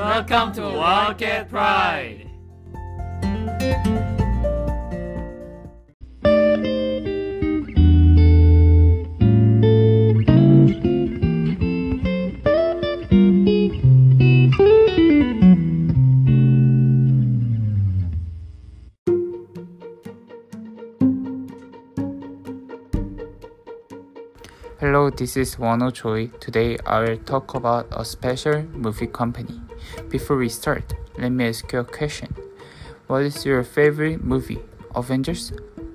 Welcome to Walk Pride. This is Wano Choi. Today I will talk about a special movie company. Before we start, let me ask you a question. What is your favorite movie? Avengers?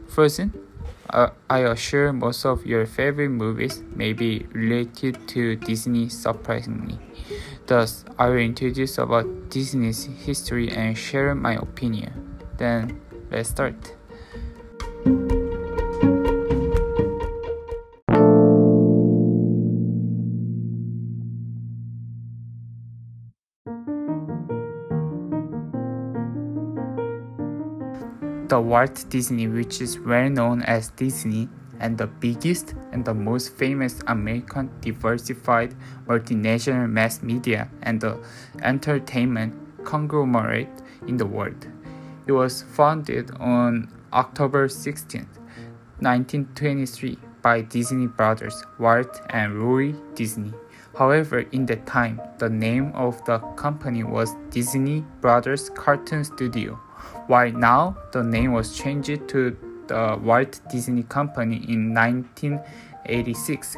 Frozen? Uh, I assure most of your favorite movies may be related to Disney surprisingly. Thus, I will introduce about Disney's history and share my opinion. Then, let's start. The Walt Disney, which is well known as Disney, and the biggest and the most famous American diversified multinational mass media and entertainment conglomerate in the world. It was founded on October 16, 1923 by Disney brothers Walt and Roy Disney. However, in that time, the name of the company was Disney Brothers Cartoon Studio, while now the name was changed to the Walt Disney Company in 1986.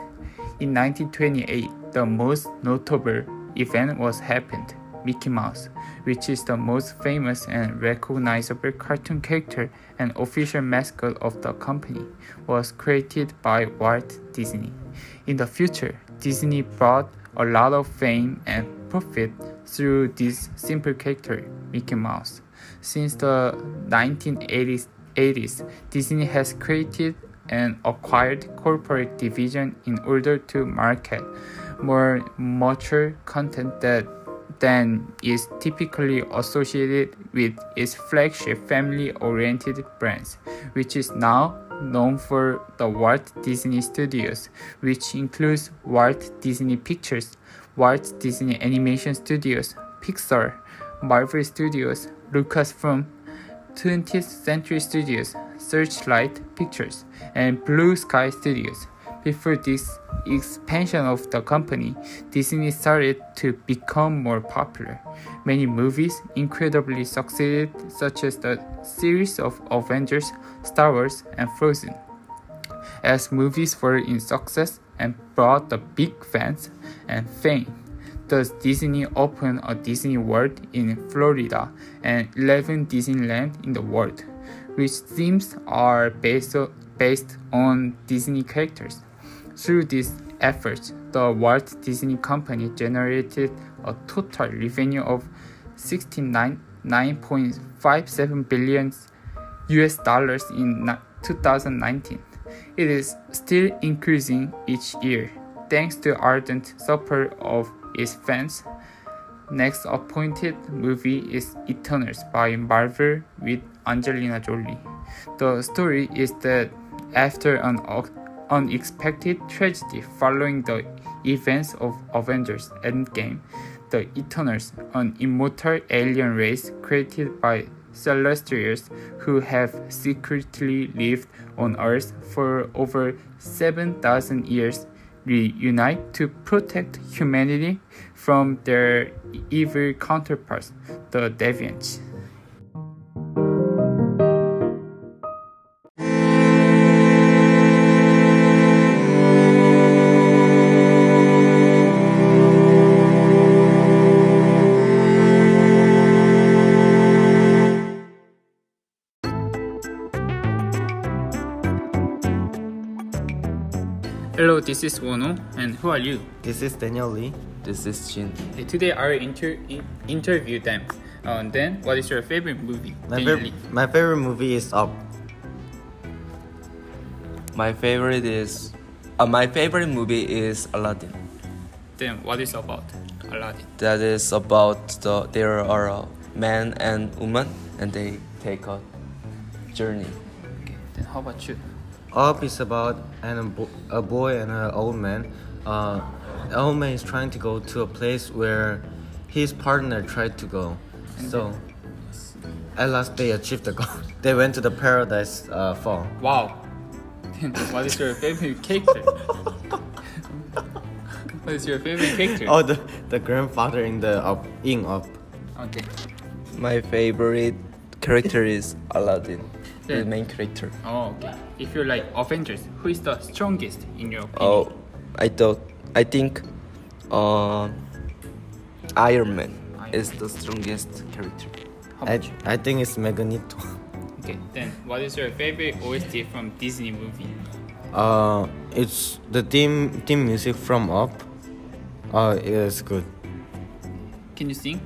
In 1928, the most notable event was happened. Mickey Mouse, which is the most famous and recognizable cartoon character and official mascot of the company, was created by Walt Disney. In the future, Disney brought a lot of fame and profit through this simple character, Mickey Mouse. Since the 1980s, 80s, Disney has created and acquired corporate division in order to market more mature content that than is typically associated with its flagship family-oriented brands, which is now known for the Walt Disney Studios, which includes Walt Disney Pictures, Walt Disney Animation Studios, Pixar, Marvel Studios, Lucasfilm, 20th Century Studios, Searchlight Pictures, and Blue Sky Studios. Before this expansion of the company, Disney started to become more popular. Many movies incredibly succeeded, such as the series of Avengers, Star Wars, and Frozen. As movies were in success and brought the big fans and fame, thus Disney open a Disney World in Florida and 11 Disneyland in the world, which themes are based, based on Disney characters. Through these efforts, the Walt Disney Company generated a total revenue of 69.57 billion US dollars in 2019. It is still increasing each year, thanks to ardent support of its fans. Next appointed movie is Eternals by Marvel with Angelina Jolie. The story is that after an unexpected tragedy following the events of Avengers Endgame, the Eternals, an immortal alien race created by Celestials who have secretly lived on Earth for over 7,000 years, reunite to protect humanity from their evil counterparts, the Deviants. Hello, this is Wono, and who are you? This is Daniel Lee. This is Jin. Today I will inter- in- interview them. Uh, and then, what is your favorite movie? My, Daniel fav- Lee. my favorite movie is Up. My favorite is uh, my favorite movie is Aladdin. Then, what is about Aladdin? That is about the there are a man and woman and they take a journey. Okay, then how about you? Up is about an, a, boy and an old man. Uh, the old man is trying to go to a place where his partner tried to go. So at last they achieved the goal. They went to the paradise uh, fall. Wow. What is your favorite character? what is your favorite character? Oh, the, the grandfather in the up in up. Okay. My favorite character is Aladdin, Yeah. The main character. Oh, okay. If you like Avengers, who is the strongest in your opinion? Oh, I thought I think uh, Iron Man Iron is the strongest character. How I, about you? I think it's Magneto. Okay. Then what is your favorite OST from Disney movie? Uh, it's the theme theme music from Up. Uh, it's good. Can you sing?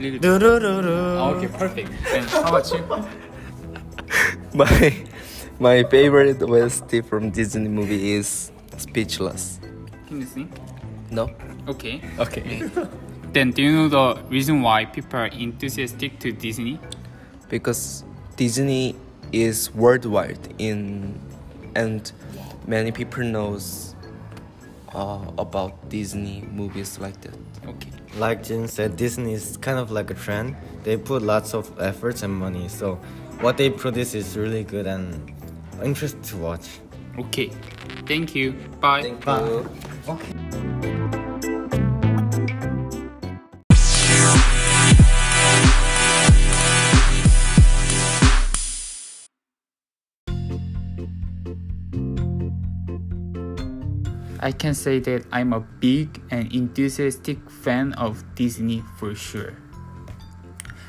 Little bit. Oh, okay, perfect. Then how about you? My my favorite OST from Disney movie is Speechless. Can you sing? No. Okay. Okay. Then do you know the reason why people are enthusiastic to Disney? because Disney is worldwide in and many people knows uh, about Disney movies like that. Okay. Like Jin said, Disney is kind of like a trend. They put lots of efforts and money, so what they produce is really good and interesting to watch. Okay. Thank you. Bye. Thank you. Okay. I can say that I'm a big and enthusiastic fan of Disney for sure.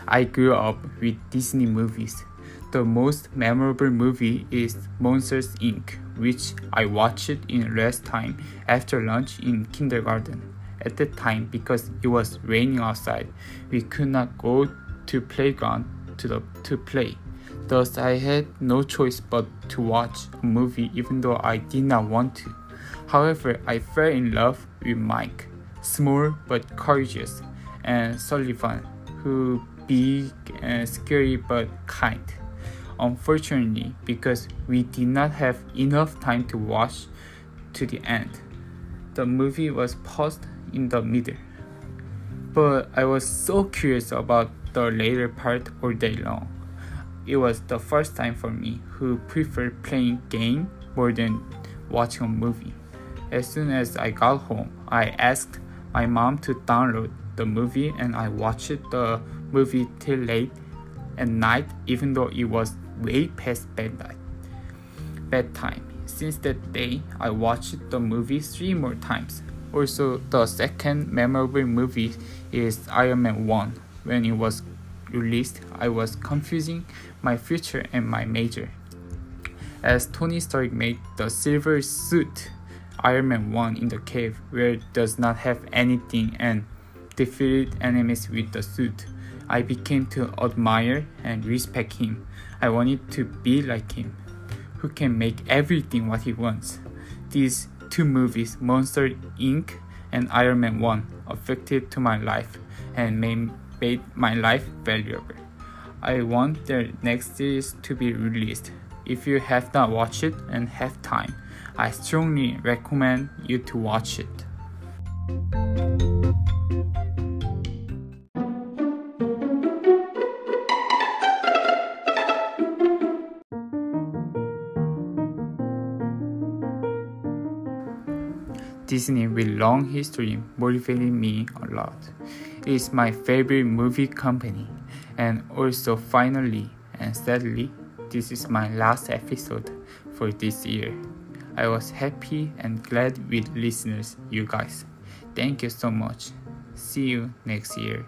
I grew up with Disney movies. The most memorable movie is Monsters Inc., which I watched in rest time after lunch in kindergarten. At the time, because it was raining outside, we could not go to playground to the to play. Thus, I had no choice but to watch a movie even though I did not want to. However, I fell in love with Mike, small but courageous, and Sullivan, who big and scary but kind. Unfortunately, because we did not have enough time to watch to the end, the movie was paused in the middle. But I was so curious about the later part all day long. It was the first time for me who preferred playing game more than watching a movie. As soon as I got home, I asked my mom to download the movie and I watched the movie till late at night even though it was way past bedtime. Bedtime. Since that day, I watched the movie three more times. Also, the second memorable movie is Iron Man 1. When it was released, I was confusing my future and my major. As Tony Stark made the silver suit Iron Man 1 in the cave where it does not have anything and defeated enemies with the suit. I became to admire and respect him. I wanted to be like him, who can make everything what he wants. These two movies, Monster Inc. and Iron Man 1, affected to my life and made, made my life valuable. I want the next series to be released. If you have not watched it and have time, I strongly recommend you to watch it. Disney with long history motivated me a lot. It is my favorite movie company and also finally and sadly this is my last episode for this year. I was happy and glad with listeners you guys. Thank you so much. See you next year.